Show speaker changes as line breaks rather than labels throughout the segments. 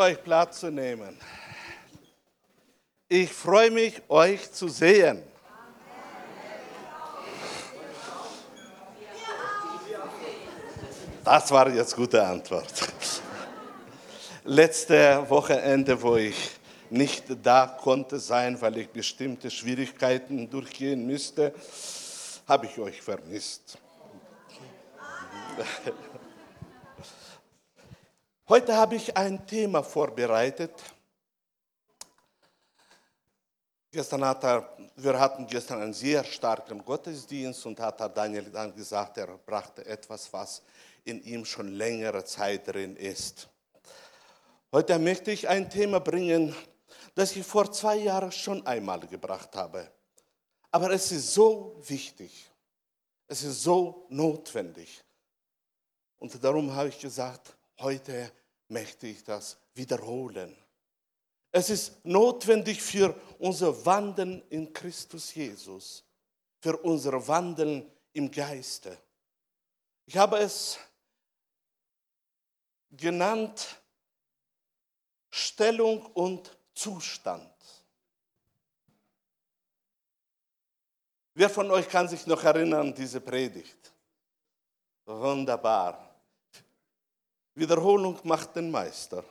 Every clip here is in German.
euch Platz zu nehmen. Ich freue mich, euch zu sehen. Das war jetzt gute Antwort. Letzte Wochenende, wo ich nicht da konnte sein, weil ich bestimmte Schwierigkeiten durchgehen müsste, habe ich euch vermisst. Heute habe ich ein Thema vorbereitet. Gestern hat er, wir hatten gestern einen sehr starken Gottesdienst und hat Daniel dann gesagt, er brachte etwas, was in ihm schon längere Zeit drin ist. Heute möchte ich ein Thema bringen, das ich vor zwei Jahren schon einmal gebracht habe. Aber es ist so wichtig, es ist so notwendig. Und darum habe ich gesagt, heute möchte ich das wiederholen. Es ist notwendig für unser Wandeln in Christus Jesus, für unser Wandeln im Geiste. Ich habe es genannt Stellung und Zustand. Wer von euch kann sich noch erinnern, diese Predigt? Wunderbar. Wiederholung macht den Meister.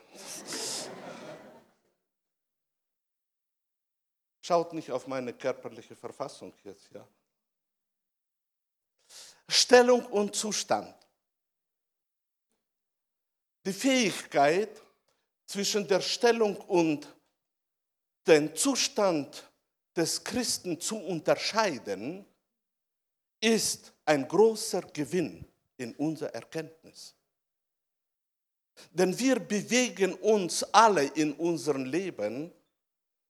Schaut nicht auf meine körperliche Verfassung jetzt, ja. Stellung und Zustand. Die Fähigkeit zwischen der Stellung und dem Zustand des Christen zu unterscheiden, ist ein großer Gewinn in unserer Erkenntnis. Denn wir bewegen uns alle in unserem Leben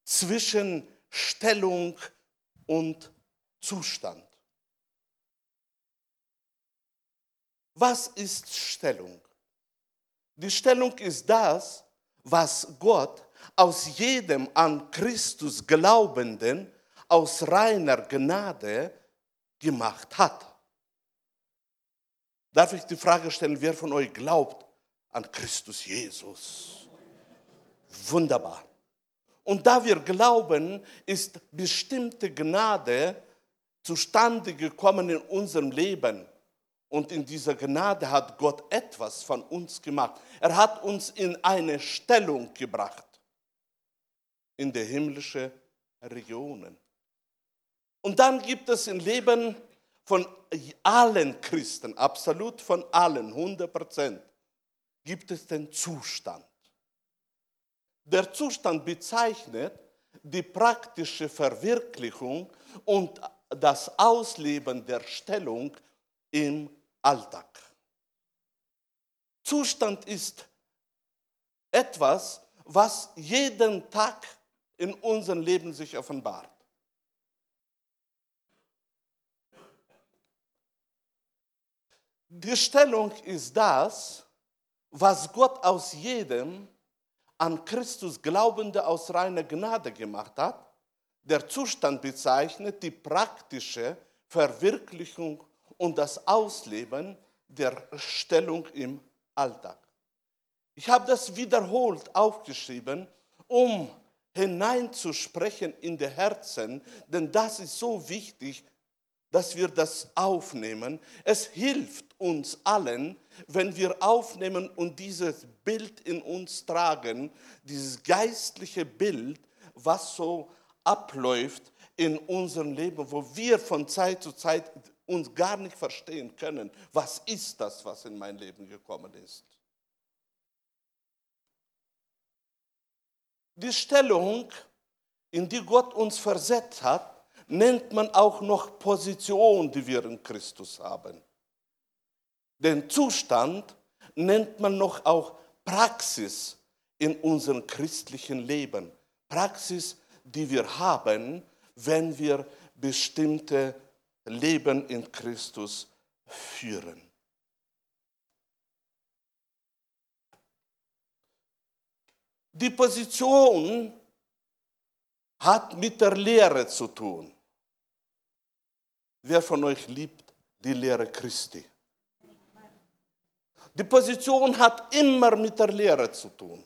zwischen Stellung und Zustand. Was ist Stellung? Die Stellung ist das, was Gott aus jedem an Christus Glaubenden aus reiner Gnade gemacht hat. Darf ich die Frage stellen, wer von euch glaubt an Christus Jesus? Wunderbar. Und da wir glauben, ist bestimmte Gnade zustande gekommen in unserem Leben. Und in dieser Gnade hat Gott etwas von uns gemacht. Er hat uns in eine Stellung gebracht, in die himmlische Regionen. Und dann gibt es im Leben von allen Christen, absolut von allen, 100 Prozent, gibt es den Zustand. Der Zustand bezeichnet die praktische Verwirklichung und das Ausleben der Stellung im Alltag. Zustand ist etwas, was jeden Tag in unserem Leben sich offenbart. Die Stellung ist das, was Gott aus jedem an Christus Glaubende aus reiner Gnade gemacht hat. Der Zustand bezeichnet die praktische Verwirklichung und das Ausleben der Stellung im Alltag. Ich habe das wiederholt aufgeschrieben, um hineinzusprechen in die Herzen, denn das ist so wichtig, dass wir das aufnehmen. Es hilft uns allen, wenn wir aufnehmen und dieses Bild in uns tragen, dieses geistliche Bild, was so abläuft in unserem Leben, wo wir von Zeit zu Zeit uns gar nicht verstehen können, was ist das, was in mein Leben gekommen ist. Die Stellung, in die Gott uns versetzt hat, nennt man auch noch Position, die wir in Christus haben. Den Zustand nennt man noch auch Praxis in unserem christlichen Leben. Praxis, die wir haben, wenn wir bestimmte Leben in Christus führen. Die Position hat mit der Lehre zu tun. Wer von euch liebt die Lehre Christi? Die Position hat immer mit der Lehre zu tun.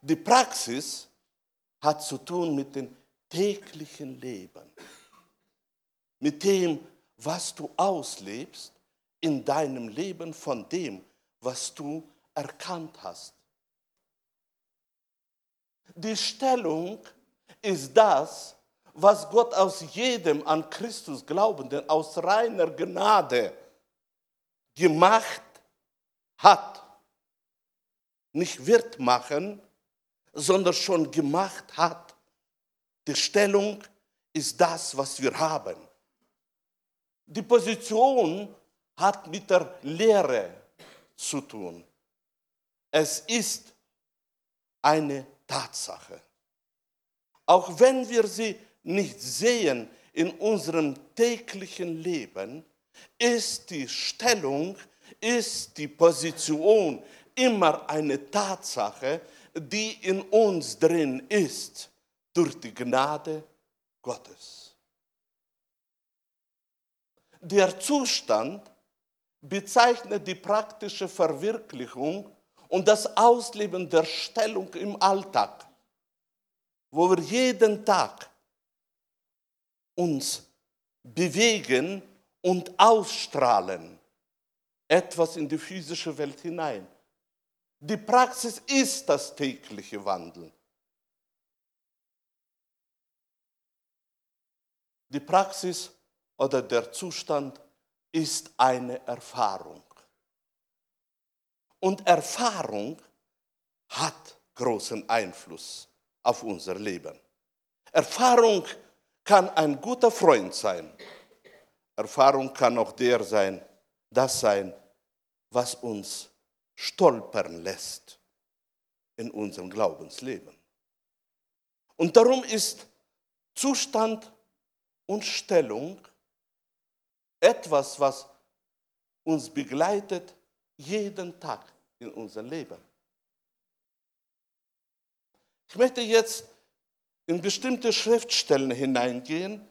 Die Praxis hat zu tun mit dem täglichen Leben, mit dem, was du auslebst in deinem Leben von dem, was du erkannt hast. Die Stellung ist das, was Gott aus jedem an Christus Glaubenden aus reiner Gnade gemacht hat. Nicht wird machen, sondern schon gemacht hat. Die Stellung ist das, was wir haben. Die Position hat mit der Lehre zu tun. Es ist eine Tatsache. Auch wenn wir sie nicht sehen in unserem täglichen Leben, ist die Stellung, ist die Position immer eine Tatsache, die in uns drin ist, durch die Gnade Gottes. Der Zustand bezeichnet die praktische Verwirklichung und das Ausleben der Stellung im Alltag, wo wir jeden Tag uns bewegen und ausstrahlen, etwas in die physische Welt hinein. Die Praxis ist das tägliche Wandeln. Die Praxis oder der Zustand ist eine Erfahrung. Und Erfahrung hat großen Einfluss auf unser Leben. Erfahrung kann ein guter Freund sein. Erfahrung kann auch der sein, das sein, was uns stolpern lässt in unserem Glaubensleben. Und darum ist Zustand und Stellung etwas, was uns begleitet jeden Tag in unserem Leben. Ich möchte jetzt in bestimmte Schriftstellen hineingehen,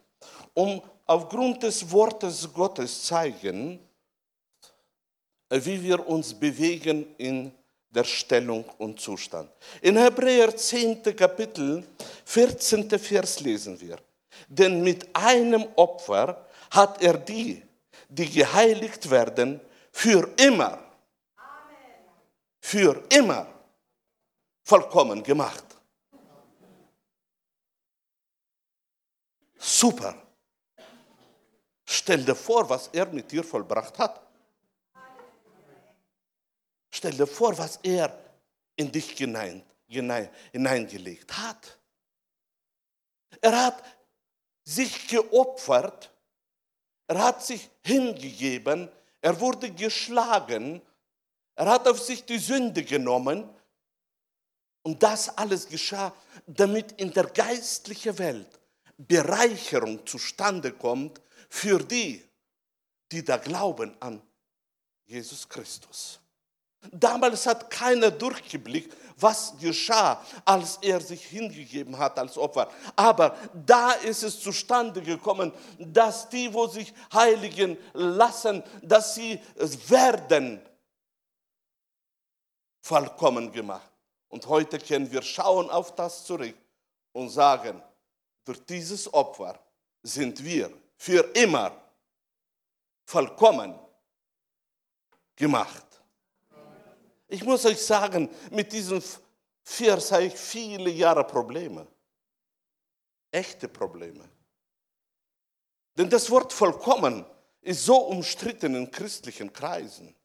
um aufgrund des Wortes Gottes zeigen, wie wir uns bewegen in der Stellung und Zustand. In Hebräer 10. Kapitel, 14. Vers lesen wir. Denn mit einem Opfer hat er die, die geheiligt werden, für immer, für immer vollkommen gemacht. Super. Stell dir vor, was er mit dir vollbracht hat. Stell dir vor, was er in dich hinein, hinein, hineingelegt hat. Er hat sich geopfert, er hat sich hingegeben, er wurde geschlagen, er hat auf sich die Sünde genommen und das alles geschah, damit in der geistlichen Welt Bereicherung zustande kommt für die, die da glauben an Jesus Christus. Damals hat keiner durchgeblickt, was geschah, als er sich hingegeben hat als Opfer. Aber da ist es zustande gekommen, dass die, wo sich heiligen lassen, dass sie werden vollkommen gemacht. Und heute können wir schauen auf das zurück und sagen, durch dieses Opfer sind wir für immer vollkommen gemacht. Ich muss euch sagen, mit diesem Vers habe ich viele Jahre Probleme. Echte Probleme. Denn das Wort vollkommen ist so umstritten in christlichen Kreisen.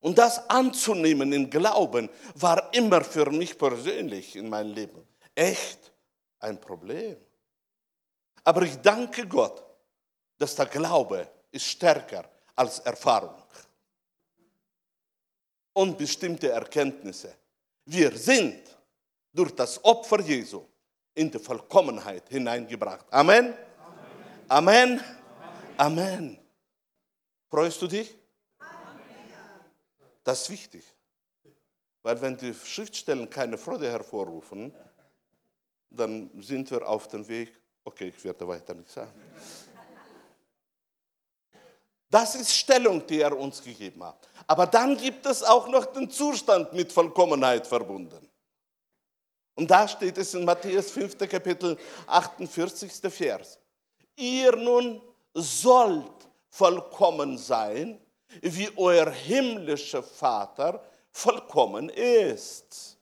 Und das anzunehmen im Glauben war immer für mich persönlich in meinem Leben echt ein Problem. Aber ich danke Gott, dass der Glaube ist stärker als Erfahrung und bestimmte Erkenntnisse. Wir sind durch das Opfer Jesu in die Vollkommenheit hineingebracht. Amen. Amen. Amen. Amen. Freust du dich? Das ist wichtig. Weil wenn die Schriftstellen keine Freude hervorrufen, dann sind wir auf dem Weg, okay, ich werde weiter nicht sagen. Das ist Stellung, die er uns gegeben hat. Aber dann gibt es auch noch den Zustand mit Vollkommenheit verbunden. Und da steht es in Matthäus 5. Kapitel 48. Vers. Ihr nun sollt vollkommen sein, wie euer himmlischer Vater vollkommen ist.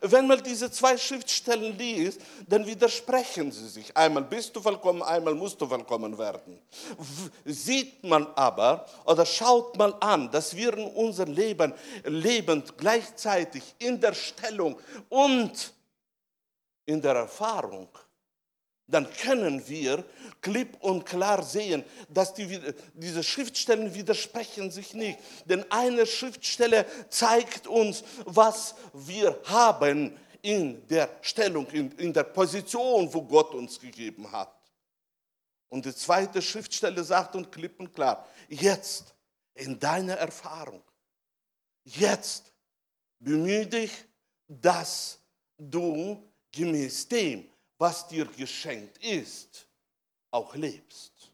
Wenn man diese zwei Schriftstellen liest, dann widersprechen sie sich. Einmal bist du vollkommen, einmal musst du vollkommen werden. Sieht man aber oder schaut mal an, dass wir in unserem Leben lebend gleichzeitig in der Stellung und in der Erfahrung dann können wir klipp und klar sehen, dass die, diese Schriftstellen widersprechen sich nicht. Denn eine Schriftstelle zeigt uns, was wir haben in der Stellung, in, in der Position, wo Gott uns gegeben hat. Und die zweite Schriftstelle sagt uns klipp und klar, jetzt in deiner Erfahrung, jetzt bemühe dich, dass du gemäß dem, was dir geschenkt ist, auch lebst.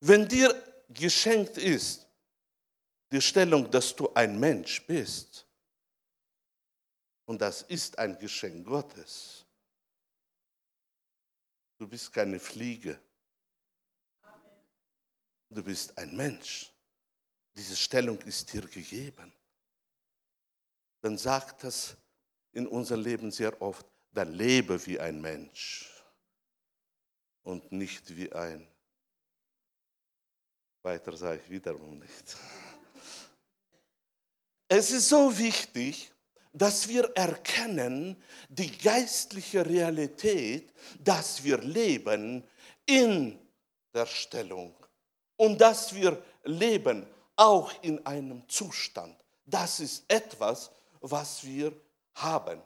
Wenn dir geschenkt ist, die Stellung, dass du ein Mensch bist, und das ist ein Geschenk Gottes, du bist keine Fliege, du bist ein Mensch, diese Stellung ist dir gegeben, dann sagt das in unserem Leben sehr oft, dann lebe wie ein Mensch und nicht wie ein. Weiter sage ich wiederum nicht. Es ist so wichtig, dass wir erkennen die geistliche Realität, dass wir leben in der Stellung und dass wir leben auch in einem Zustand. Das ist etwas, was wir haben.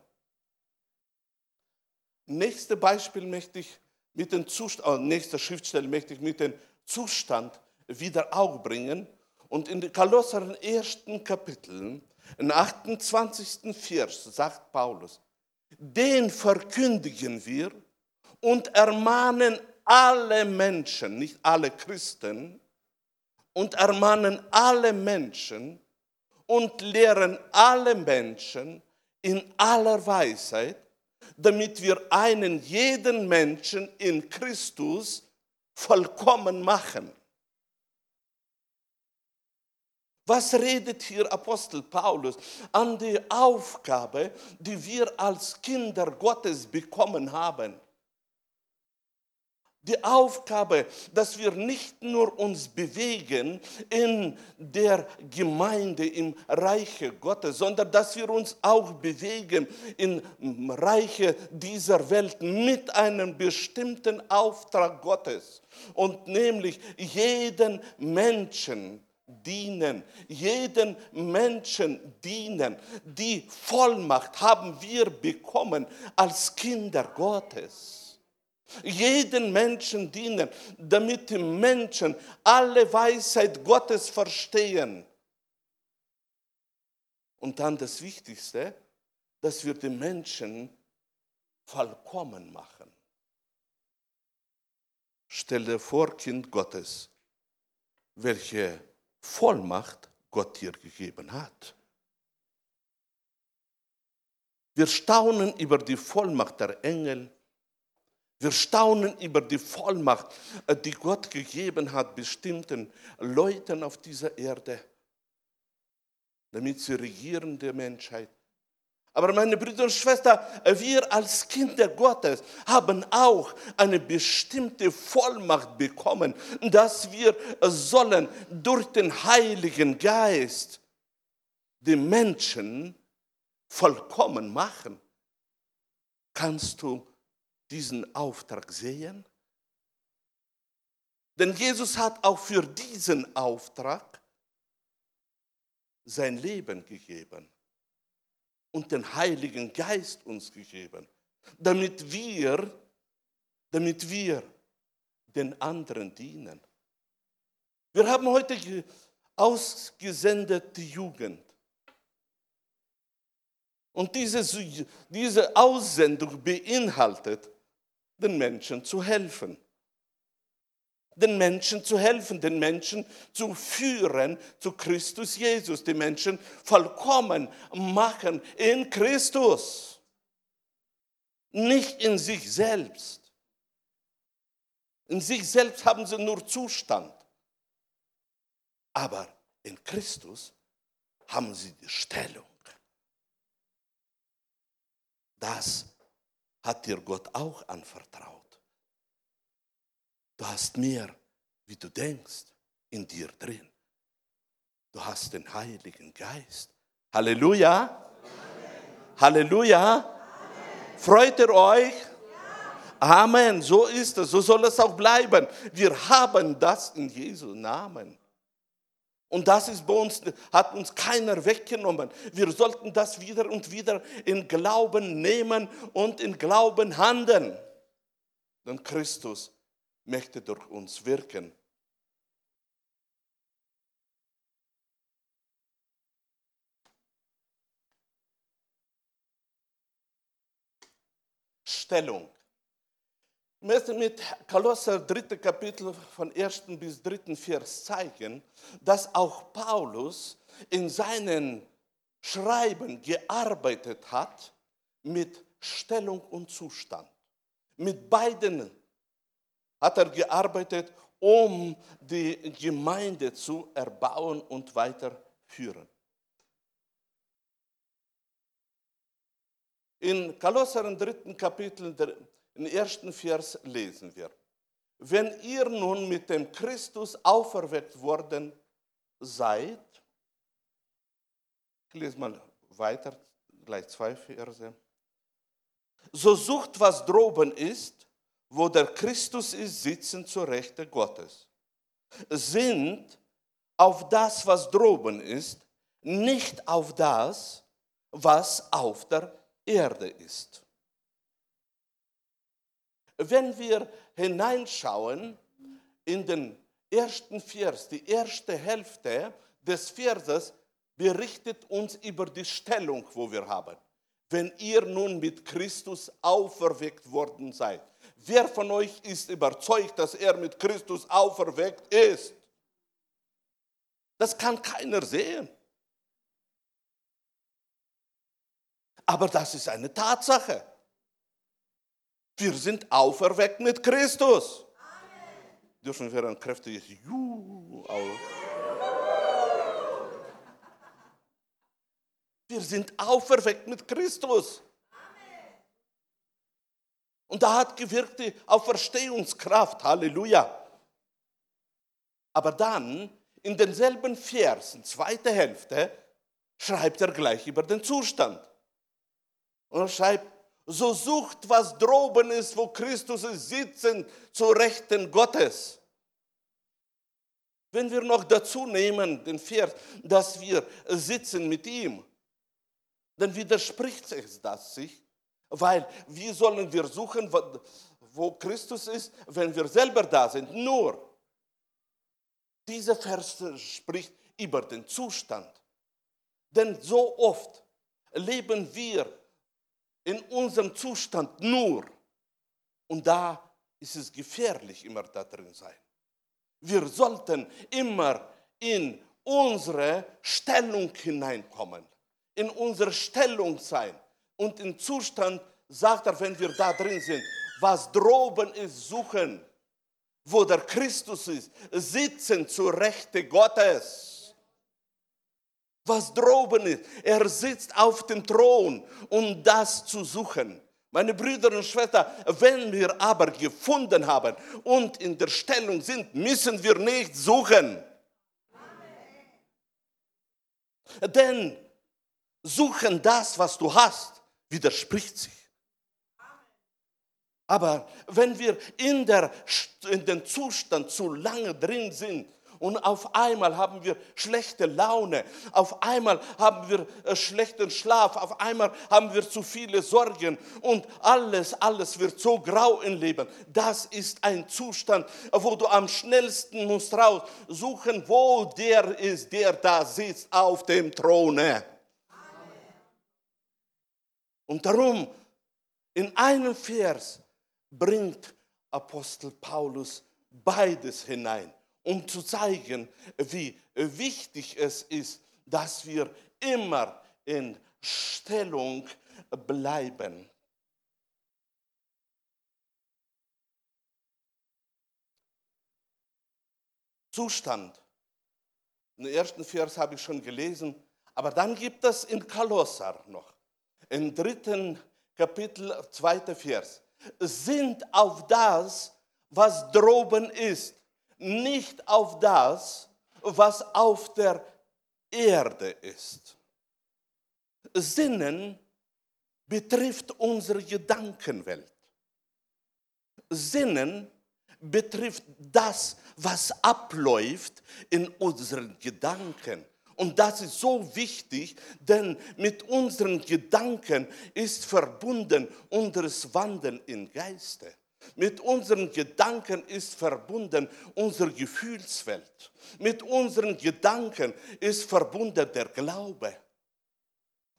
Nächstes Beispiel möchte ich mit dem Zustand, oh, nächste Schriftstelle möchte ich mit dem Zustand wieder auch bringen. Und in den Kolossern ersten Kapitel, im 28. Vers, sagt Paulus, den verkündigen wir und ermahnen alle Menschen, nicht alle Christen, und ermahnen alle Menschen und lehren alle Menschen in aller Weisheit, damit wir einen jeden Menschen in Christus vollkommen machen. Was redet hier Apostel Paulus an die Aufgabe, die wir als Kinder Gottes bekommen haben? Die Aufgabe, dass wir nicht nur uns bewegen in der Gemeinde im Reiche Gottes, sondern dass wir uns auch bewegen im Reiche dieser Welt mit einem bestimmten Auftrag Gottes und nämlich jeden Menschen dienen, jeden Menschen dienen. Die Vollmacht haben wir bekommen als Kinder Gottes jeden Menschen dienen, damit die Menschen alle Weisheit Gottes verstehen. Und dann das Wichtigste, dass wir die Menschen vollkommen machen. Stell dir vor, Kind Gottes, welche Vollmacht Gott dir gegeben hat. Wir staunen über die Vollmacht der Engel, wir staunen über die Vollmacht, äh, die Gott gegeben hat bestimmten Leuten auf dieser Erde, damit sie regieren der Menschheit. Aber meine Brüder und Schwestern, wir als Kinder Gottes haben auch eine bestimmte Vollmacht bekommen, dass wir sollen durch den Heiligen Geist die Menschen vollkommen machen. Kannst du diesen Auftrag sehen? Denn Jesus hat auch für diesen Auftrag sein Leben gegeben und den Heiligen Geist uns gegeben, damit wir, damit wir den anderen dienen. Wir haben heute ausgesendete Jugend. Und diese, diese Aussendung beinhaltet, den Menschen zu helfen. den Menschen zu helfen, den Menschen zu führen zu Christus Jesus, die Menschen vollkommen machen in Christus, nicht in sich selbst. In sich selbst haben sie nur Zustand, aber in Christus haben sie die Stellung. Das hat dir Gott auch anvertraut. Du hast mehr, wie du denkst, in dir drin. Du hast den Heiligen Geist. Halleluja. Amen. Halleluja. Amen. Freut ihr euch? Ja. Amen. So ist es. So soll es auch bleiben. Wir haben das in Jesu Namen. Und das ist bei uns, hat uns keiner weggenommen. Wir sollten das wieder und wieder in Glauben nehmen und in Glauben handeln. Denn Christus möchte durch uns wirken. Stellung. Möchte mit Kolosser 3. Kapitel von 1. bis 3. Vers zeigen, dass auch Paulus in seinen Schreiben gearbeitet hat mit Stellung und Zustand. Mit beiden hat er gearbeitet, um die Gemeinde zu erbauen und weiterführen. In Kolosser im dritten Kapitel, im ersten Vers lesen wir, wenn ihr nun mit dem Christus auferweckt worden seid, ich lese mal weiter, gleich zwei Verse, so sucht, was droben ist, wo der Christus ist, sitzen zur Rechte Gottes, sind auf das, was droben ist, nicht auf das, was auf der Erde ist. Wenn wir hineinschauen in den ersten Vers, die erste Hälfte des Verses berichtet uns über die Stellung, wo wir haben. Wenn ihr nun mit Christus auferweckt worden seid. Wer von euch ist überzeugt, dass er mit Christus auferweckt ist? Das kann keiner sehen. Aber das ist eine Tatsache. Wir sind auferweckt mit Christus. Amen. Dürfen wir ein kräftiges Juhu. Wir sind auferweckt mit Christus. Und da hat gewirkt die Auferstehungskraft. Halleluja. Aber dann, in denselben Versen, zweite Hälfte, schreibt er gleich über den Zustand. Und er schreibt, so sucht, was droben ist, wo Christus ist, sitzen zur Rechten Gottes. Wenn wir noch dazu nehmen, den Vers, dass wir sitzen mit ihm, dann widerspricht es das sich weil wie sollen wir suchen, wo Christus ist, wenn wir selber da sind? Nur, dieser Vers spricht über den Zustand. Denn so oft leben wir in unserem Zustand nur. Und da ist es gefährlich, immer da drin sein. Wir sollten immer in unsere Stellung hineinkommen, in unsere Stellung sein und im Zustand, sagt er, wenn wir da drin sind, was droben ist, suchen, wo der Christus ist, sitzen zur Rechte Gottes. Was droben ist, er sitzt auf dem Thron, um das zu suchen. Meine Brüder und Schwestern, wenn wir aber gefunden haben und in der Stellung sind, müssen wir nicht suchen. Amen. Denn suchen das, was du hast, widerspricht sich. Aber wenn wir in, der, in den Zustand zu lange drin sind und auf einmal haben wir schlechte Laune, auf einmal haben wir äh, schlechten Schlaf, auf einmal haben wir zu viele Sorgen. Und alles, alles wird so grau im Leben. Das ist ein Zustand, wo du am schnellsten musst raussuchen, wo der ist, der da sitzt auf dem Throne. Und darum, in einem Vers bringt Apostel Paulus beides hinein, um zu zeigen, wie wichtig es ist, dass wir immer in Stellung bleiben. Zustand. Den ersten Vers habe ich schon gelesen, aber dann gibt es in Kolosser noch, im dritten Kapitel, zweiter Vers, sind auf das, was droben ist, nicht auf das, was auf der Erde ist. Sinnen betrifft unsere Gedankenwelt. Sinnen betrifft das, was abläuft in unseren Gedanken. Und das ist so wichtig, denn mit unseren Gedanken ist verbunden unseres Wandeln im Geiste. Mit unseren Gedanken ist verbunden unsere Gefühlswelt. Mit unseren Gedanken ist verbunden der Glaube.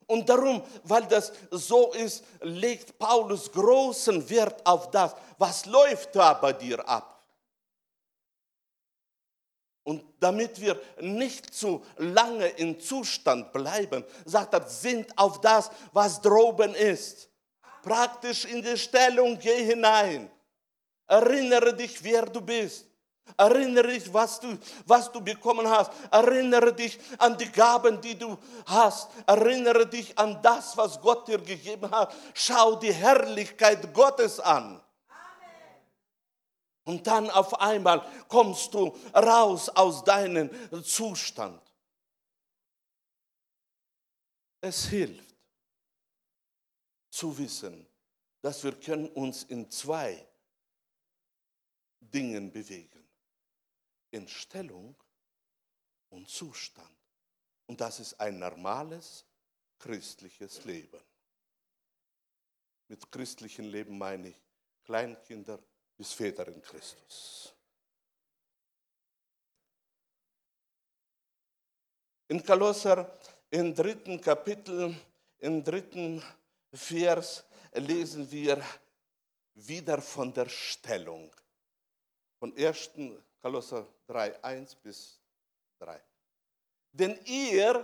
Und darum, weil das so ist, legt Paulus großen Wert auf das. Was läuft da bei dir ab? Und damit wir nicht zu lange im Zustand bleiben, sagt er, sind auf das, was droben ist. Praktisch in die Stellung, geh hinein. Erinnere dich, wer du bist. Erinnere dich, was du, was du bekommen hast. Erinnere dich an die Gaben, die du hast. Erinnere dich an das, was Gott dir gegeben hat. Schau die Herrlichkeit Gottes an. Und dann auf einmal kommst du raus aus deinem Zustand. Es hilft zu wissen, dass wir können uns in zwei Dingen bewegen in Stellung und Zustand. Und das ist ein normales christliches Leben. Mit christlichem Leben meine ich Kleinkinder bis Väter in Christus. In Kolosser, im dritten Kapitel, im dritten Vers lesen wir wieder von der Stellung. Von 1. Kolosser 3, 1 bis 3. Denn ihr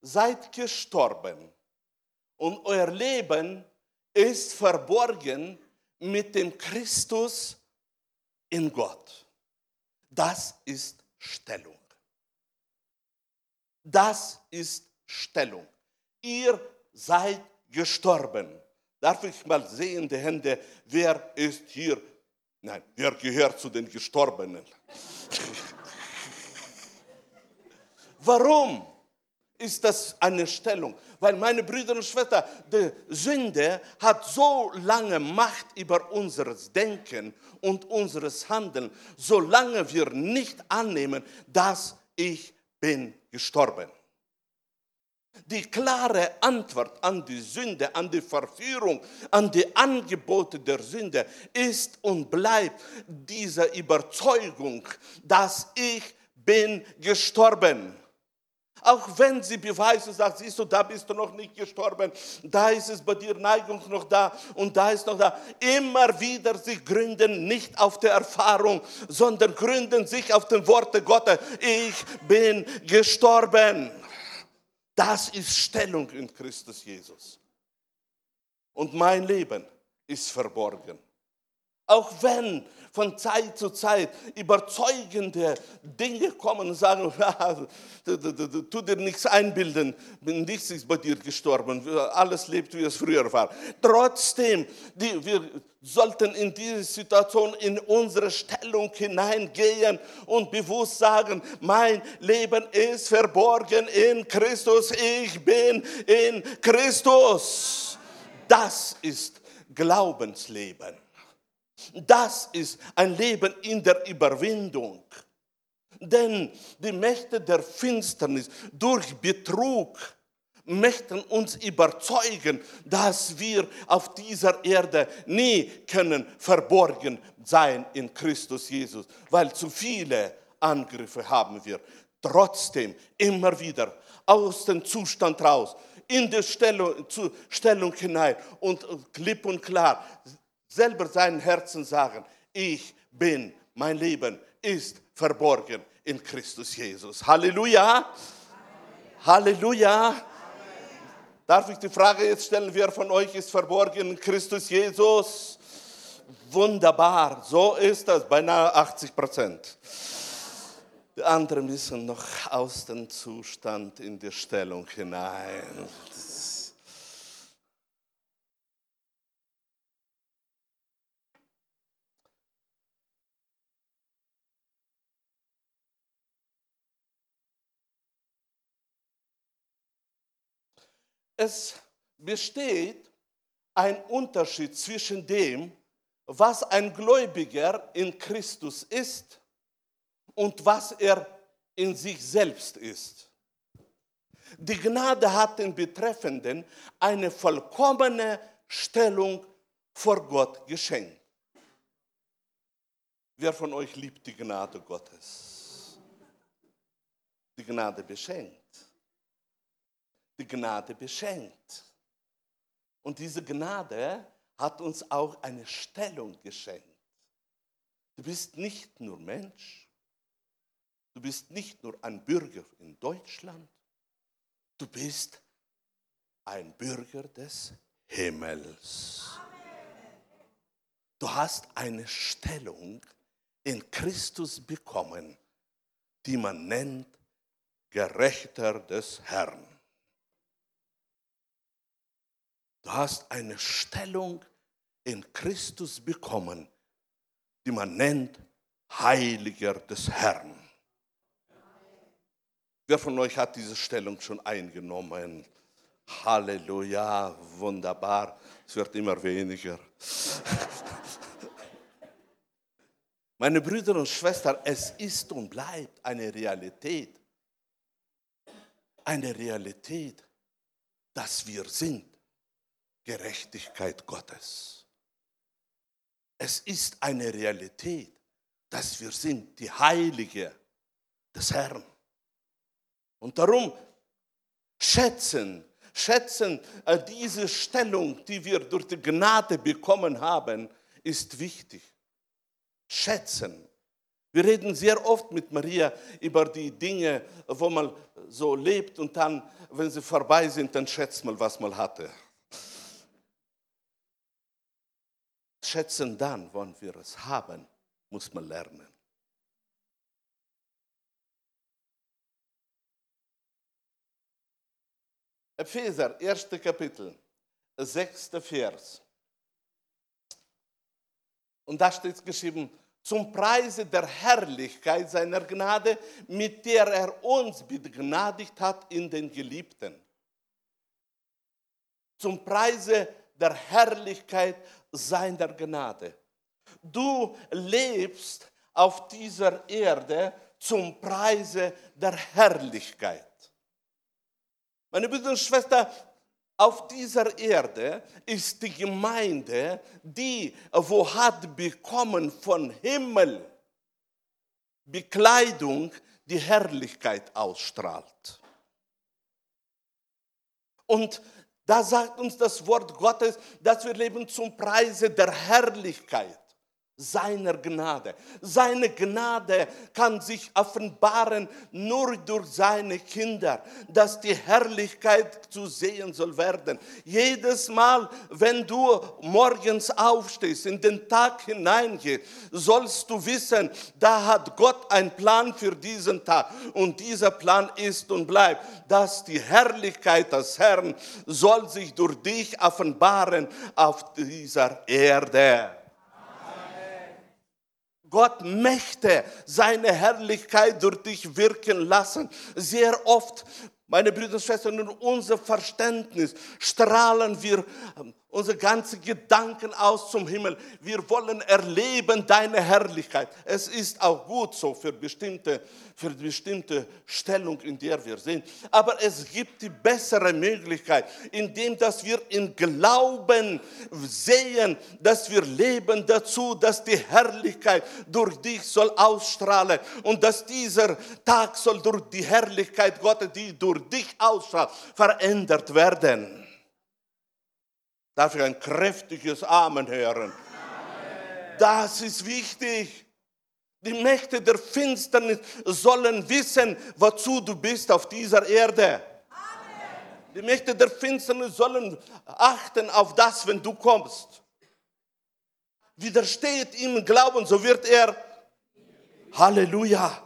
seid gestorben und euer Leben ist verborgen mit dem Christus in Gott. Das ist Stellung. Das ist Stellung. Ihr seid gestorben. Darf ich mal sehen, die Hände, wer ist hier? Nein, wer gehört zu den Gestorbenen? Warum ist das eine Stellung? Weil meine Brüder und Schwestern, die Sünde hat so lange Macht über unseres Denken und unseres Handeln, solange wir nicht annehmen, dass ich bin gestorben. Die klare Antwort an die Sünde, an die Verführung, an die Angebote der Sünde ist und bleibt diese Überzeugung, dass ich bin gestorben. Auch wenn sie Beweise sagt, siehst du, da bist du noch nicht gestorben, da ist es bei dir Neigung noch da und da ist noch da. Immer wieder, sie gründen nicht auf der Erfahrung, sondern gründen sich auf den Worte Gottes. Ich bin gestorben. Das ist Stellung in Christus Jesus. Und mein Leben ist verborgen. Auch wenn von Zeit zu Zeit überzeugende Dinge kommen und sagen, tu dir nichts einbilden, nichts ist bei dir gestorben, alles lebt, wie es früher war. Trotzdem, die, wir sollten in diese Situation in unsere Stellung hineingehen und bewusst sagen, mein Leben ist verborgen in Christus, ich bin in Christus. Das ist Glaubensleben. Das ist ein Leben in der Überwindung. Denn die Mächte der Finsternis durch Betrug möchten uns überzeugen, dass wir auf dieser Erde nie können verborgen sein in Christus Jesus, weil zu viele Angriffe haben wir. Trotzdem immer wieder aus dem Zustand raus, in die Stellung, Stellung hinein und klipp und klar selber seinen Herzen sagen, ich bin mein Leben ist verborgen in Christus Jesus. Halleluja. Halleluja. Darf ich die Frage jetzt stellen, wer von euch ist verborgen in Christus Jesus? Wunderbar, so ist das, beinahe 80 Prozent. Die anderen müssen noch aus dem Zustand in die Stellung hinein. Es besteht ein Unterschied zwischen dem, was ein Gläubiger in Christus ist und was er in sich selbst ist. Die Gnade hat den Betreffenden eine vollkommene Stellung vor Gott geschenkt. Wer von euch liebt die Gnade Gottes? Die Gnade beschenkt die Gnade beschenkt. Und diese Gnade hat uns auch eine Stellung geschenkt. Du bist nicht nur Mensch, du bist nicht nur ein Bürger in Deutschland, du bist ein Bürger des Himmels. Du hast eine Stellung in Christus bekommen, die man nennt Gerechter des Herrn. Du hast eine Stellung in Christus bekommen, die man nennt Heiliger des Herrn. Wer von euch hat diese Stellung schon eingenommen? Halleluja, wunderbar. Es wird immer weniger. Meine Brüder und Schwestern, es ist und bleibt eine Realität. Eine Realität, dass wir sind Gerechtigkeit Gottes. Es ist eine Realität, dass wir sind die Heilige des Herrn. Und darum schätzen, schätzen äh, diese Stellung, die wir durch die Gnade bekommen haben, ist wichtig. Schätzen. Wir reden sehr oft mit Maria über die Dinge, wo man so lebt und dann, wenn sie vorbei sind, dann schätzt man, was man hatte. Schätzen dann, wann wir es haben, muss man lernen. Epheser, erste Kapitel, sechster Vers. Und da steht geschrieben, zum Preise der Herrlichkeit seiner Gnade, mit der er uns begnadigt hat in den Geliebten. Zum Preise der Herrlichkeit seiner Gnade. Du lebst auf dieser Erde zum Preise der Herrlichkeit. Meine Brüder und Schwestern, auf dieser Erde ist die Gemeinde, die, wo hat bekommen von Himmel Bekleidung, die Herrlichkeit ausstrahlt. Und da sagt uns das Wort Gottes, dass wir leben zum Preise der Herrlichkeit seiner Gnade. Seine Gnade kann sich offenbaren nur durch seine Kinder, dass die Herrlichkeit zu sehen soll werden. Jedes Mal, wenn du morgens aufstehst, in den Tag hineingehst, sollst du wissen, da hat Gott einen Plan für diesen Tag. Und dieser Plan ist und bleibt, dass die Herrlichkeit des Herrn soll sich durch dich offenbaren auf dieser Erde. Gott möchte seine Herrlichkeit durch dich wirken lassen. Sehr oft, meine Brüder und Schwestern, in unser Verständnis strahlen wir ähm, unsere ganzen Gedanken aus zum Himmel. Wir wollen erleben deine Herrlichkeit. Es ist auch gut so für bestimmte, für bestimmte Stellung, in der wir sind. Aber es gibt die bessere Möglichkeit, indem dass wir in Glauben sehen, dass wir leben dazu, dass die Herrlichkeit durch dich soll ausstrahlen und dass dieser Tag soll durch die Herrlichkeit Gottes, die durch dich ausstrahlt, verändert werden. Darf ich ein kräftiges Amen hören? Amen. Das ist wichtig. Die Mächte der Finsternis sollen wissen, wozu du bist auf dieser Erde. Die Mächte der Finsternis sollen achten auf das, wenn du kommst. Widersteht ihm Glauben, so wird er. Halleluja.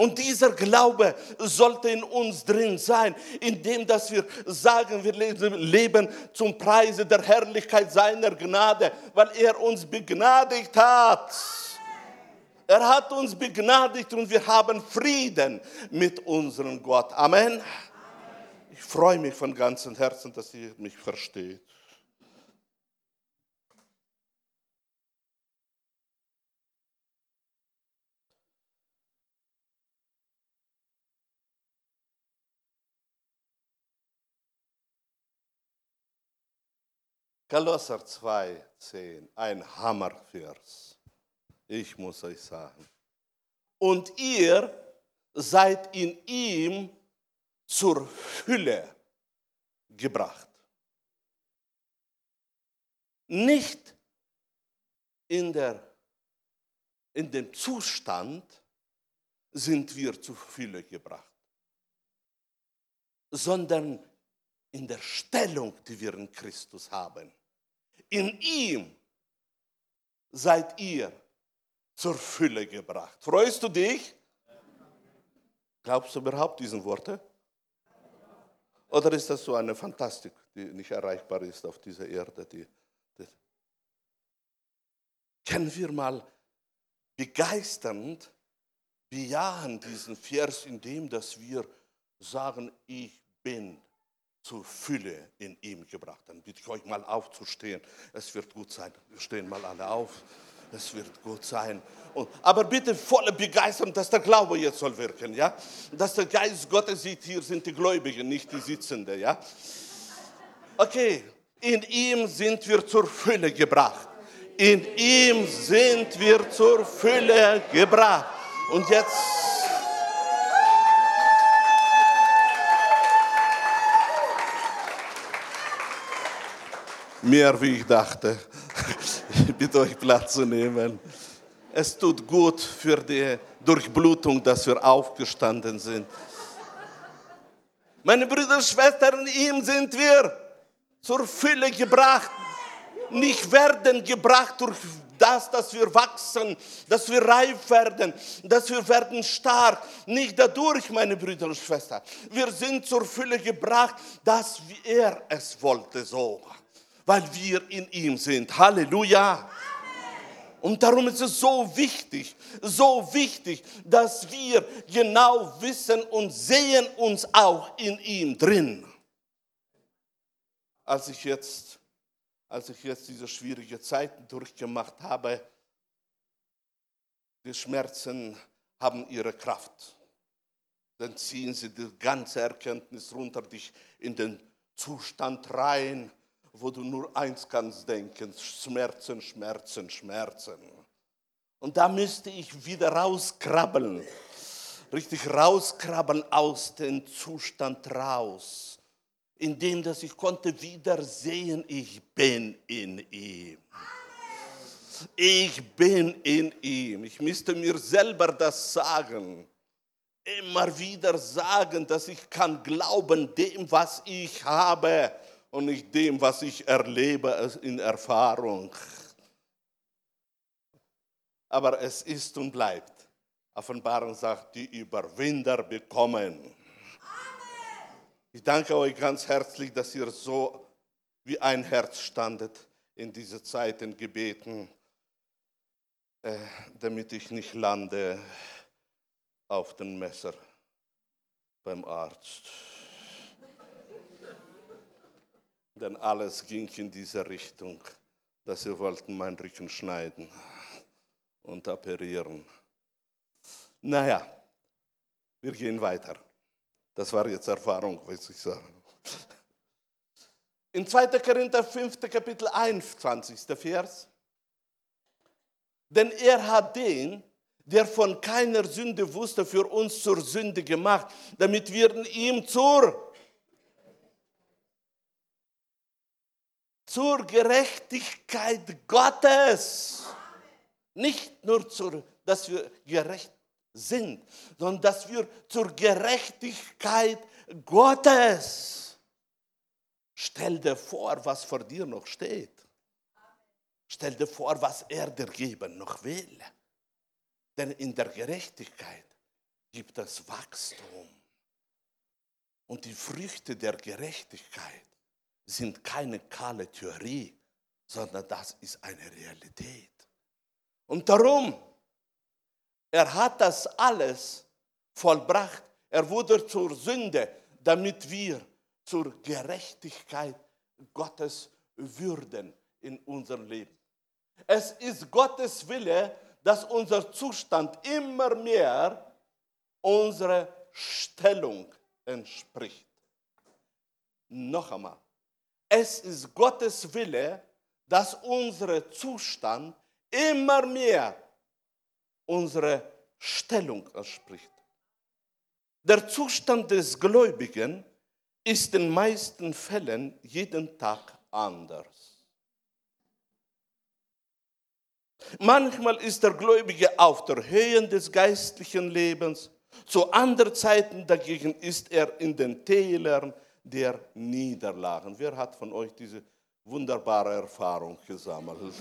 Und dieser Glaube sollte in uns drin sein, indem dass wir sagen, wir leben zum Preise der Herrlichkeit seiner Gnade, weil er uns begnadigt hat. Er hat uns begnadigt und wir haben Frieden mit unserem Gott. Amen. Ich freue mich von ganzem Herzen, dass ihr mich versteht. Kolosser 2, 10, ein Hammervers. Ich muss euch sagen. Und ihr seid in ihm zur Hülle gebracht. Nicht in, der, in dem Zustand sind wir zur Fülle gebracht, sondern in der Stellung, die wir in Christus haben. In ihm seid ihr zur Fülle gebracht. Freust du dich? Glaubst du überhaupt diesen Worte? Oder ist das so eine Fantastik, die nicht erreichbar ist auf dieser Erde? Die, die Können wir mal begeisternd bejahen diesen Vers, indem dass wir sagen, ich bin zur Fülle in ihm gebracht. Dann bitte ich euch mal aufzustehen. Es wird gut sein. Wir stehen mal alle auf. Es wird gut sein. Und, aber bitte volle Begeisterung, dass der Glaube jetzt soll wirken, ja? Dass der Geist Gottes sieht, hier sind die Gläubigen, nicht die Sitzenden, ja? Okay, in ihm sind wir zur Fülle gebracht. In ihm sind wir zur Fülle gebracht. Und jetzt mehr wie ich dachte. Ich bitte euch Platz zu nehmen. Es tut gut für die Durchblutung, dass wir aufgestanden sind. Meine Brüder und Schwestern, ihm sind wir zur Fülle gebracht. Nicht werden gebracht durch das, dass wir wachsen, dass wir reif werden, dass wir werden stark. Nicht dadurch, meine Brüder und Schwestern. Wir sind zur Fülle gebracht, dass er es wollte so weil wir in ihm sind. Halleluja. Und darum ist es so wichtig, so wichtig, dass wir genau wissen und sehen uns auch in ihm drin. Als ich jetzt, als ich jetzt diese schwierige Zeiten durchgemacht habe, die Schmerzen haben ihre Kraft. Dann ziehen sie die ganze Erkenntnis runter, dich in den Zustand rein, wo du nur eins kannst denken, Schmerzen, Schmerzen, Schmerzen. Und da müsste ich wieder rauskrabbeln, richtig rauskrabbeln aus dem Zustand raus, indem dass ich konnte wieder sehen, ich bin in ihm. Ich bin in ihm. Ich müsste mir selber das sagen. Immer wieder sagen, dass ich kann glauben dem, was ich habe und nicht dem, was ich erlebe in Erfahrung. Aber es ist und bleibt. Offenbarung sagt, die Überwinder bekommen. Ich danke euch ganz herzlich, dass ihr so wie ein Herz standet in diese Zeiten gebeten, äh, damit ich nicht lande auf dem Messer beim Arzt. Denn alles ging in diese Richtung, dass sie wollten meinen Rücken schneiden und operieren. Naja, wir gehen weiter. Das war jetzt Erfahrung, was ich sagen. In 2. Korinther 5. Kapitel 21. Vers. Denn er hat den, der von keiner Sünde wusste, für uns zur Sünde gemacht, damit wir ihm zur zur Gerechtigkeit Gottes. Nicht nur zur, dass wir gerecht sind, sondern dass wir zur Gerechtigkeit Gottes. Stell dir vor, was vor dir noch steht. Stell dir vor, was er dir geben noch will. Denn in der Gerechtigkeit gibt es Wachstum. Und die Früchte der Gerechtigkeit sind keine kahle Theorie, sondern das ist eine Realität. Und darum, er hat das alles vollbracht. Er wurde zur Sünde, damit wir zur Gerechtigkeit Gottes würden in unserem Leben. Es ist Gottes Wille, dass unser Zustand immer mehr unserer Stellung entspricht. Noch einmal. Es ist Gottes Wille, dass unser Zustand immer mehr unserer Stellung entspricht. Der Zustand des Gläubigen ist in den meisten Fällen jeden Tag anders. Manchmal ist der Gläubige auf der Höhe des geistlichen Lebens, zu anderen Zeiten dagegen ist er in den Tälern der Niederlagen. Wer hat von euch diese wunderbare Erfahrung gesammelt?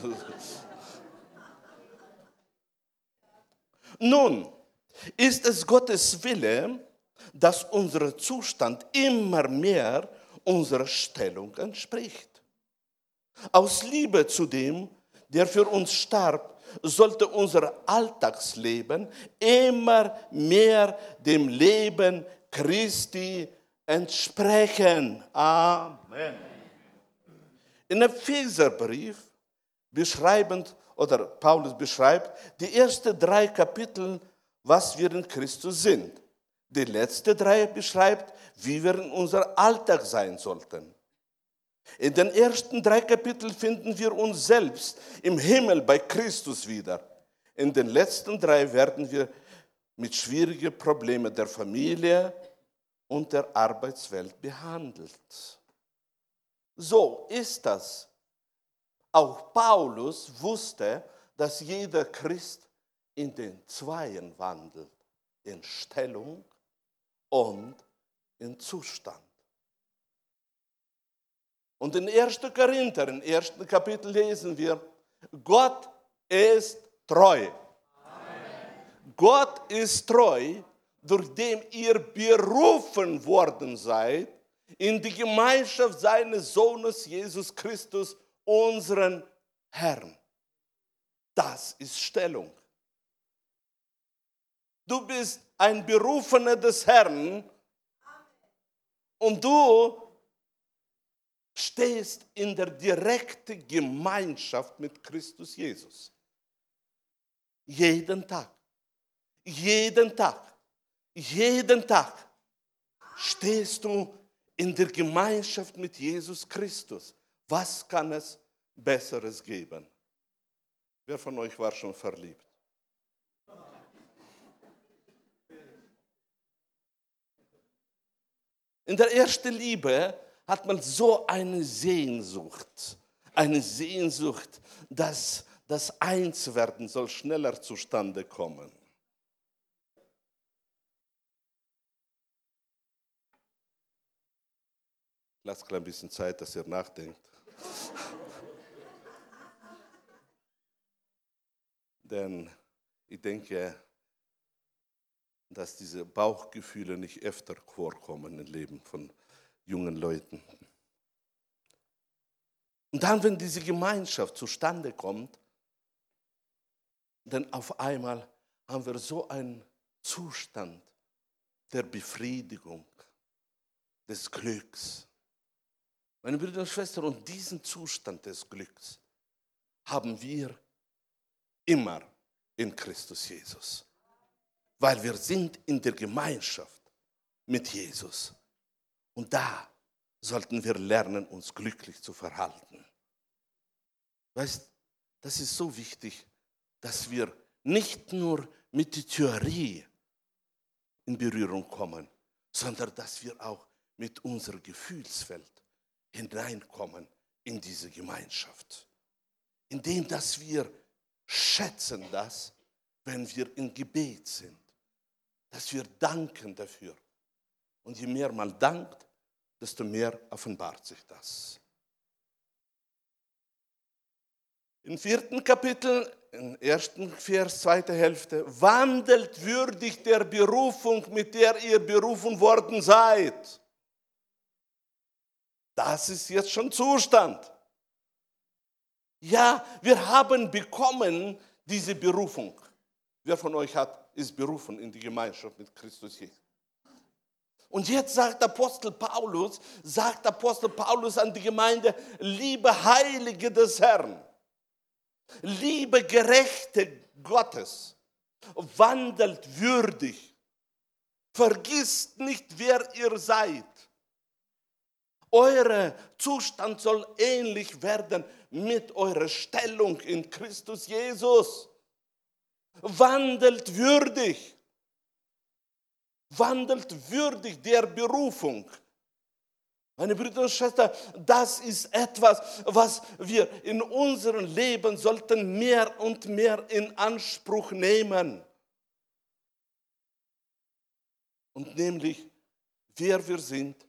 Nun, ist es Gottes Wille, dass unser Zustand immer mehr unserer Stellung entspricht. Aus Liebe zu dem, der für uns starb, sollte unser Alltagsleben immer mehr dem Leben Christi entsprechen. Amen. In Epheserbrief beschreibend, oder Paulus beschreibt, die ersten drei Kapitel, was wir in Christus sind. Die letzten drei beschreibt, wie wir in unser Alltag sein sollten. In den ersten drei Kapiteln finden wir uns selbst im Himmel bei Christus wieder. In den letzten drei werden wir mit schwierigen Problemen der Familie und der Arbeitswelt behandelt. So ist das. Auch Paulus wusste, dass jeder Christ in den Zweien wandelt, in Stellung und in Zustand. Und in 1. Korinther, im ersten Kapitel lesen wir, Gott ist treu. Amen. Gott ist treu, durch den ihr berufen worden seid in die Gemeinschaft seines Sohnes Jesus Christus, unseren Herrn. Das ist Stellung. Du bist ein Berufener des Herrn und du stehst in der direkten Gemeinschaft mit Christus Jesus. Jeden Tag, jeden Tag, jeden Tag stehst du in der Gemeinschaft mit Jesus Christus. Was kann es Besseres geben? Wer von euch war schon verliebt? In der ersten Liebe hat man so eine Sehnsucht, eine Sehnsucht, dass das Einswerden soll schneller zustande kommen. Lasst ein bisschen Zeit, dass ihr nachdenkt. Denn ich denke, dass diese Bauchgefühle nicht öfter vorkommen im Leben von jungen Leuten. Und dann, wenn diese Gemeinschaft zustande kommt, dann auf einmal haben wir so einen Zustand der Befriedigung, des Glücks. Meine Brüder und Schwestern, und diesen Zustand des Glücks haben wir immer in Christus Jesus, weil wir sind in der Gemeinschaft mit Jesus. Und da sollten wir lernen, uns glücklich zu verhalten. Weißt, das ist so wichtig, dass wir nicht nur mit der Theorie in Berührung kommen, sondern dass wir auch mit unserem Gefühlsfeld hineinkommen in diese Gemeinschaft. Indem dass wir schätzen das, wenn wir in Gebet sind, dass wir danken dafür. Und je mehr man dankt, desto mehr offenbart sich das. Im vierten Kapitel, im ersten Vers, zweite Hälfte, wandelt würdig der Berufung, mit der ihr berufen worden seid. Das ist jetzt schon Zustand. Ja, wir haben bekommen diese Berufung. Wer von euch hat, ist berufen in die Gemeinschaft mit Christus Jesus. Und jetzt sagt Apostel Paulus, sagt Apostel Paulus an die Gemeinde, liebe Heilige des Herrn, liebe Gerechte Gottes, wandelt würdig, vergisst nicht, wer ihr seid. Euer Zustand soll ähnlich werden mit eurer Stellung in Christus Jesus. Wandelt würdig wandelt würdig der Berufung. Meine Brüder und Schwestern, das ist etwas, was wir in unserem Leben sollten mehr und mehr in Anspruch nehmen. Und nämlich, wer wir sind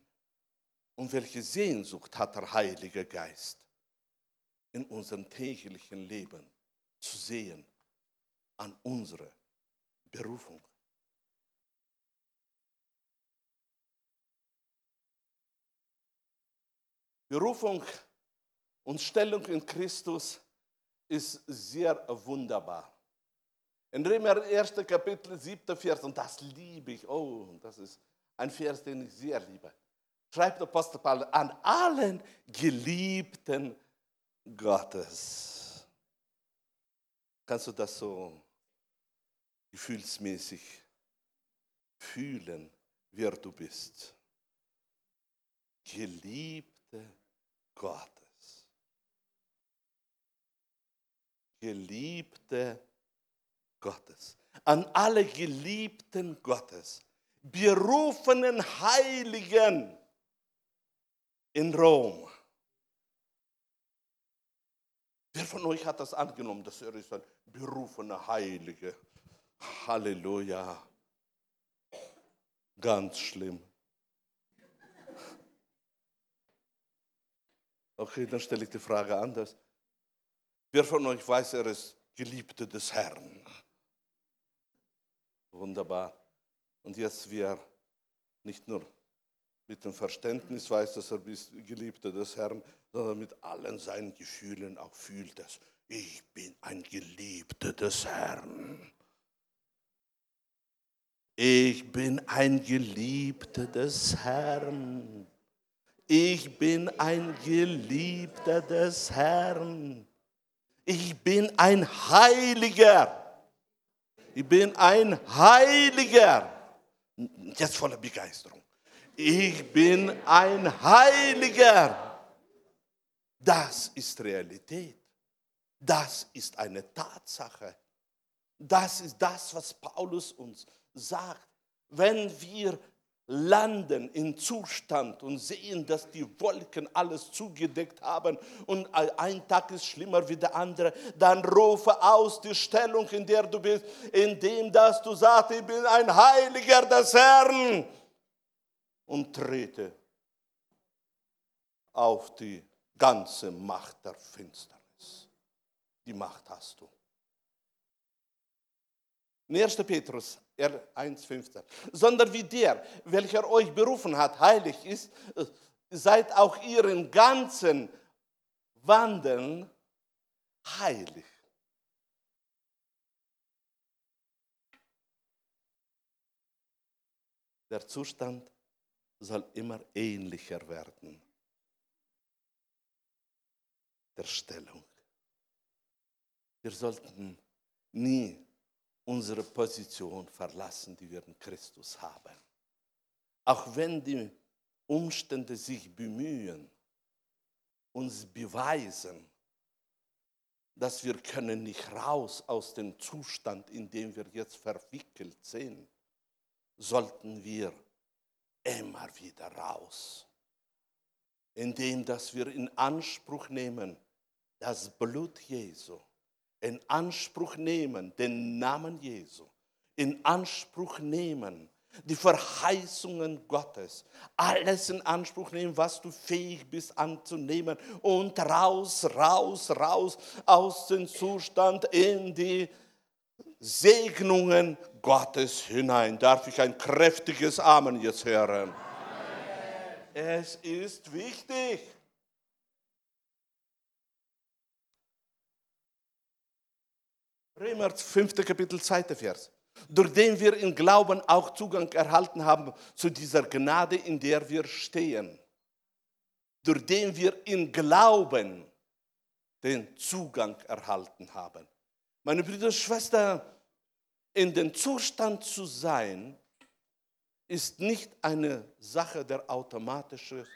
und welche Sehnsucht hat der Heilige Geist in unserem täglichen Leben zu sehen an unsere Berufung. Berufung und Stellung in Christus ist sehr wunderbar. In Römer 1. Kapitel 7. Vers, und das liebe ich, oh, das ist ein Vers, den ich sehr liebe, schreibt Apostel Paulus an allen Geliebten Gottes. Kannst du das so gefühlsmäßig fühlen, wer du bist? Geliebte Gottes. Geliebte Gottes. An alle Geliebten Gottes, berufenen Heiligen in Rom. Wer von euch hat das angenommen, dass er ist ein berufener Heilige? Halleluja. Ganz schlimm. Okay, dann stelle ich die Frage anders. Wer von euch weiß, er ist Geliebte des Herrn? Wunderbar. Und jetzt, wer nicht nur mit dem Verständnis weiß, dass er ist Geliebter des Herrn, sondern mit allen seinen Gefühlen auch fühlt, dass ich bin ein Geliebter des Herrn. Ich bin ein Geliebter des Herrn. Ich bin ein Geliebter des Herrn. Ich bin ein Heiliger. Ich bin ein Heiliger. Jetzt voller Begeisterung. Ich bin ein Heiliger. Das ist Realität. Das ist eine Tatsache. Das ist das, was Paulus uns sagt. Wenn wir landen in Zustand und sehen, dass die Wolken alles zugedeckt haben und ein Tag ist schlimmer wie der andere, dann rufe aus die Stellung, in der du bist, indem dass du sagst, ich bin ein Heiliger des Herrn und trete auf die ganze Macht der Finsternis. Die Macht hast du. In 1. Petrus 1,15. Sondern wie der, welcher euch berufen hat, heilig ist, seid auch ihren ganzen Wandeln heilig. Der Zustand soll immer ähnlicher werden der Stellung. Wir sollten nie unsere Position verlassen, die wir in Christus haben. Auch wenn die Umstände sich bemühen, uns beweisen, dass wir können nicht raus aus dem Zustand, in dem wir jetzt verwickelt sind, sollten wir immer wieder raus, indem dass wir in Anspruch nehmen das Blut Jesu. In Anspruch nehmen, den Namen Jesu, in Anspruch nehmen, die Verheißungen Gottes, alles in Anspruch nehmen, was du fähig bist anzunehmen. Und raus, raus, raus aus dem Zustand in die Segnungen Gottes hinein. Darf ich ein kräftiges Amen jetzt hören? Amen. Es ist wichtig. Römer 5. Kapitel 2. Vers durch den wir im Glauben auch Zugang erhalten haben zu dieser Gnade, in der wir stehen. Durch den wir im Glauben den Zugang erhalten haben. Meine Brüder und Schwestern, in den Zustand zu sein, ist nicht eine Sache der automatischen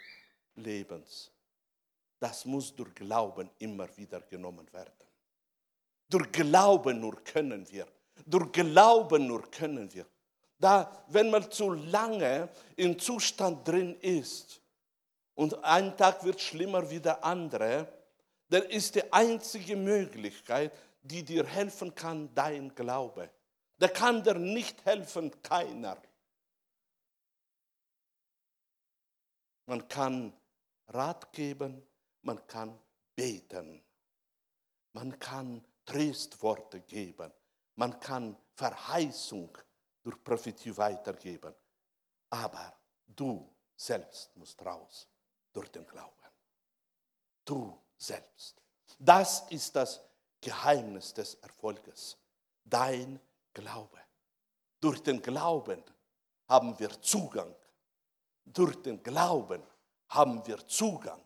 Lebens. Das muss durch Glauben immer wieder genommen werden. Durch Glauben nur können wir durch Glauben nur können wir. Da, wenn man zu lange im Zustand drin ist und ein Tag wird schlimmer wie der andere, dann ist die einzige Möglichkeit, die dir helfen kann, dein Glaube. Da kann dir nicht helfen, keiner. Man kann Rat geben, man kann beten, man kann Tröstworte geben, man kann Verheißung durch Prophetie weitergeben. Aber du selbst musst raus durch den Glauben. Du selbst. Das ist das Geheimnis des Erfolges. Dein Glaube. Durch den Glauben haben wir Zugang. Durch den Glauben haben wir Zugang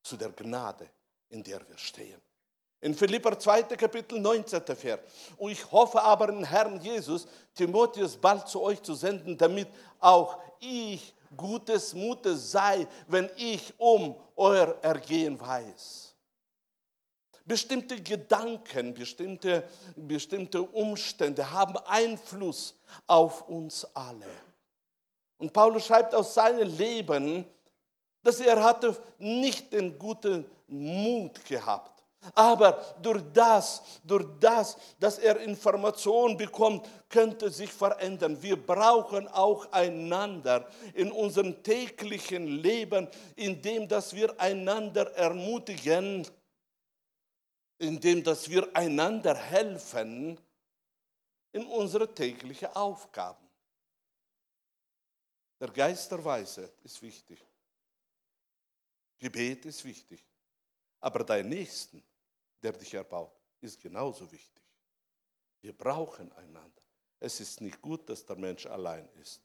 zu der Gnade, in der wir stehen. In Philipper 2. Kapitel 19. Vers. Und ich hoffe aber in Herrn Jesus, Timotheus bald zu euch zu senden, damit auch ich gutes Mutes sei, wenn ich um euer Ergehen weiß. Bestimmte Gedanken, bestimmte, bestimmte Umstände haben Einfluss auf uns alle. Und Paulus schreibt aus seinem Leben, dass er hatte nicht den guten Mut gehabt aber durch das, durch das, dass er Informationen bekommt, könnte sich verändern. Wir brauchen auch einander in unserem täglichen Leben, indem dass wir einander ermutigen, indem dass wir einander helfen in unsere täglichen Aufgaben. Der Geist der Weisheit ist wichtig. Gebet ist wichtig. Aber dein Nächsten der dich erbaut, ist genauso wichtig. Wir brauchen einander. Es ist nicht gut, dass der Mensch allein ist.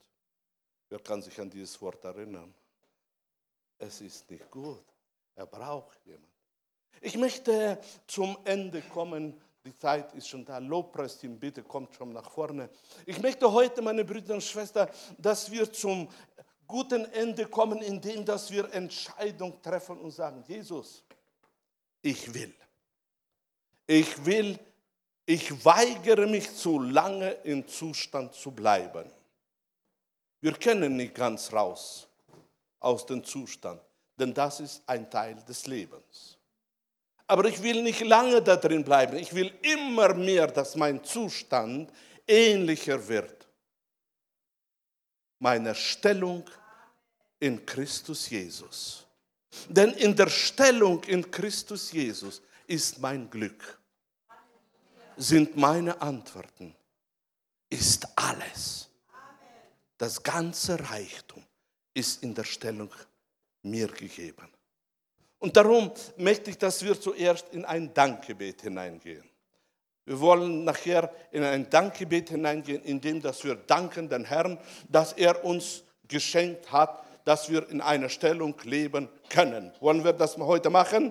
Wer kann sich an dieses Wort erinnern? Es ist nicht gut. Er braucht jemanden. Ich möchte zum Ende kommen. Die Zeit ist schon da. Lobpreisteam, bitte kommt schon nach vorne. Ich möchte heute, meine Brüder und Schwestern, dass wir zum guten Ende kommen, indem dass wir Entscheidung treffen und sagen, Jesus, ich will. Ich will, ich weigere mich zu lange im Zustand zu bleiben. Wir können nicht ganz raus aus dem Zustand, denn das ist ein Teil des Lebens. Aber ich will nicht lange da drin bleiben. Ich will immer mehr, dass mein Zustand ähnlicher wird. Meiner Stellung in Christus Jesus. Denn in der Stellung in Christus Jesus ist mein Glück, sind meine Antworten, ist alles. Das ganze Reichtum ist in der Stellung mir gegeben. Und darum möchte ich, dass wir zuerst in ein Dankgebet hineingehen. Wir wollen nachher in ein Dankgebet hineingehen, indem dass wir danken den Herrn, dass er uns geschenkt hat, dass wir in einer Stellung leben können. Wollen wir das heute machen?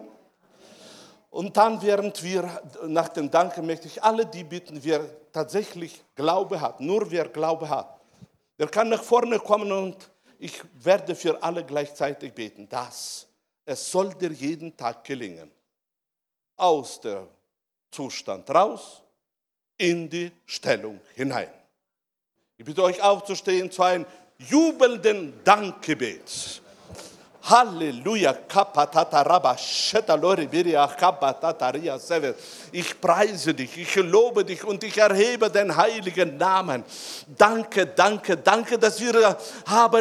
Und dann, während wir nach dem Danken möchte ich alle die bitten, wer tatsächlich Glaube hat, nur wer Glaube hat, der kann nach vorne kommen und ich werde für alle gleichzeitig beten, dass es soll dir jeden Tag gelingen. Aus dem Zustand raus, in die Stellung hinein. Ich bitte euch aufzustehen zu einem jubelnden Dankgebet. Halleluja. Kapatataraba, shetalori biria, kapatataria sevet. Ich preise dich, ich lobe dich und ich erhebe den heiligen Namen. Danke, danke, danke, dass wir haben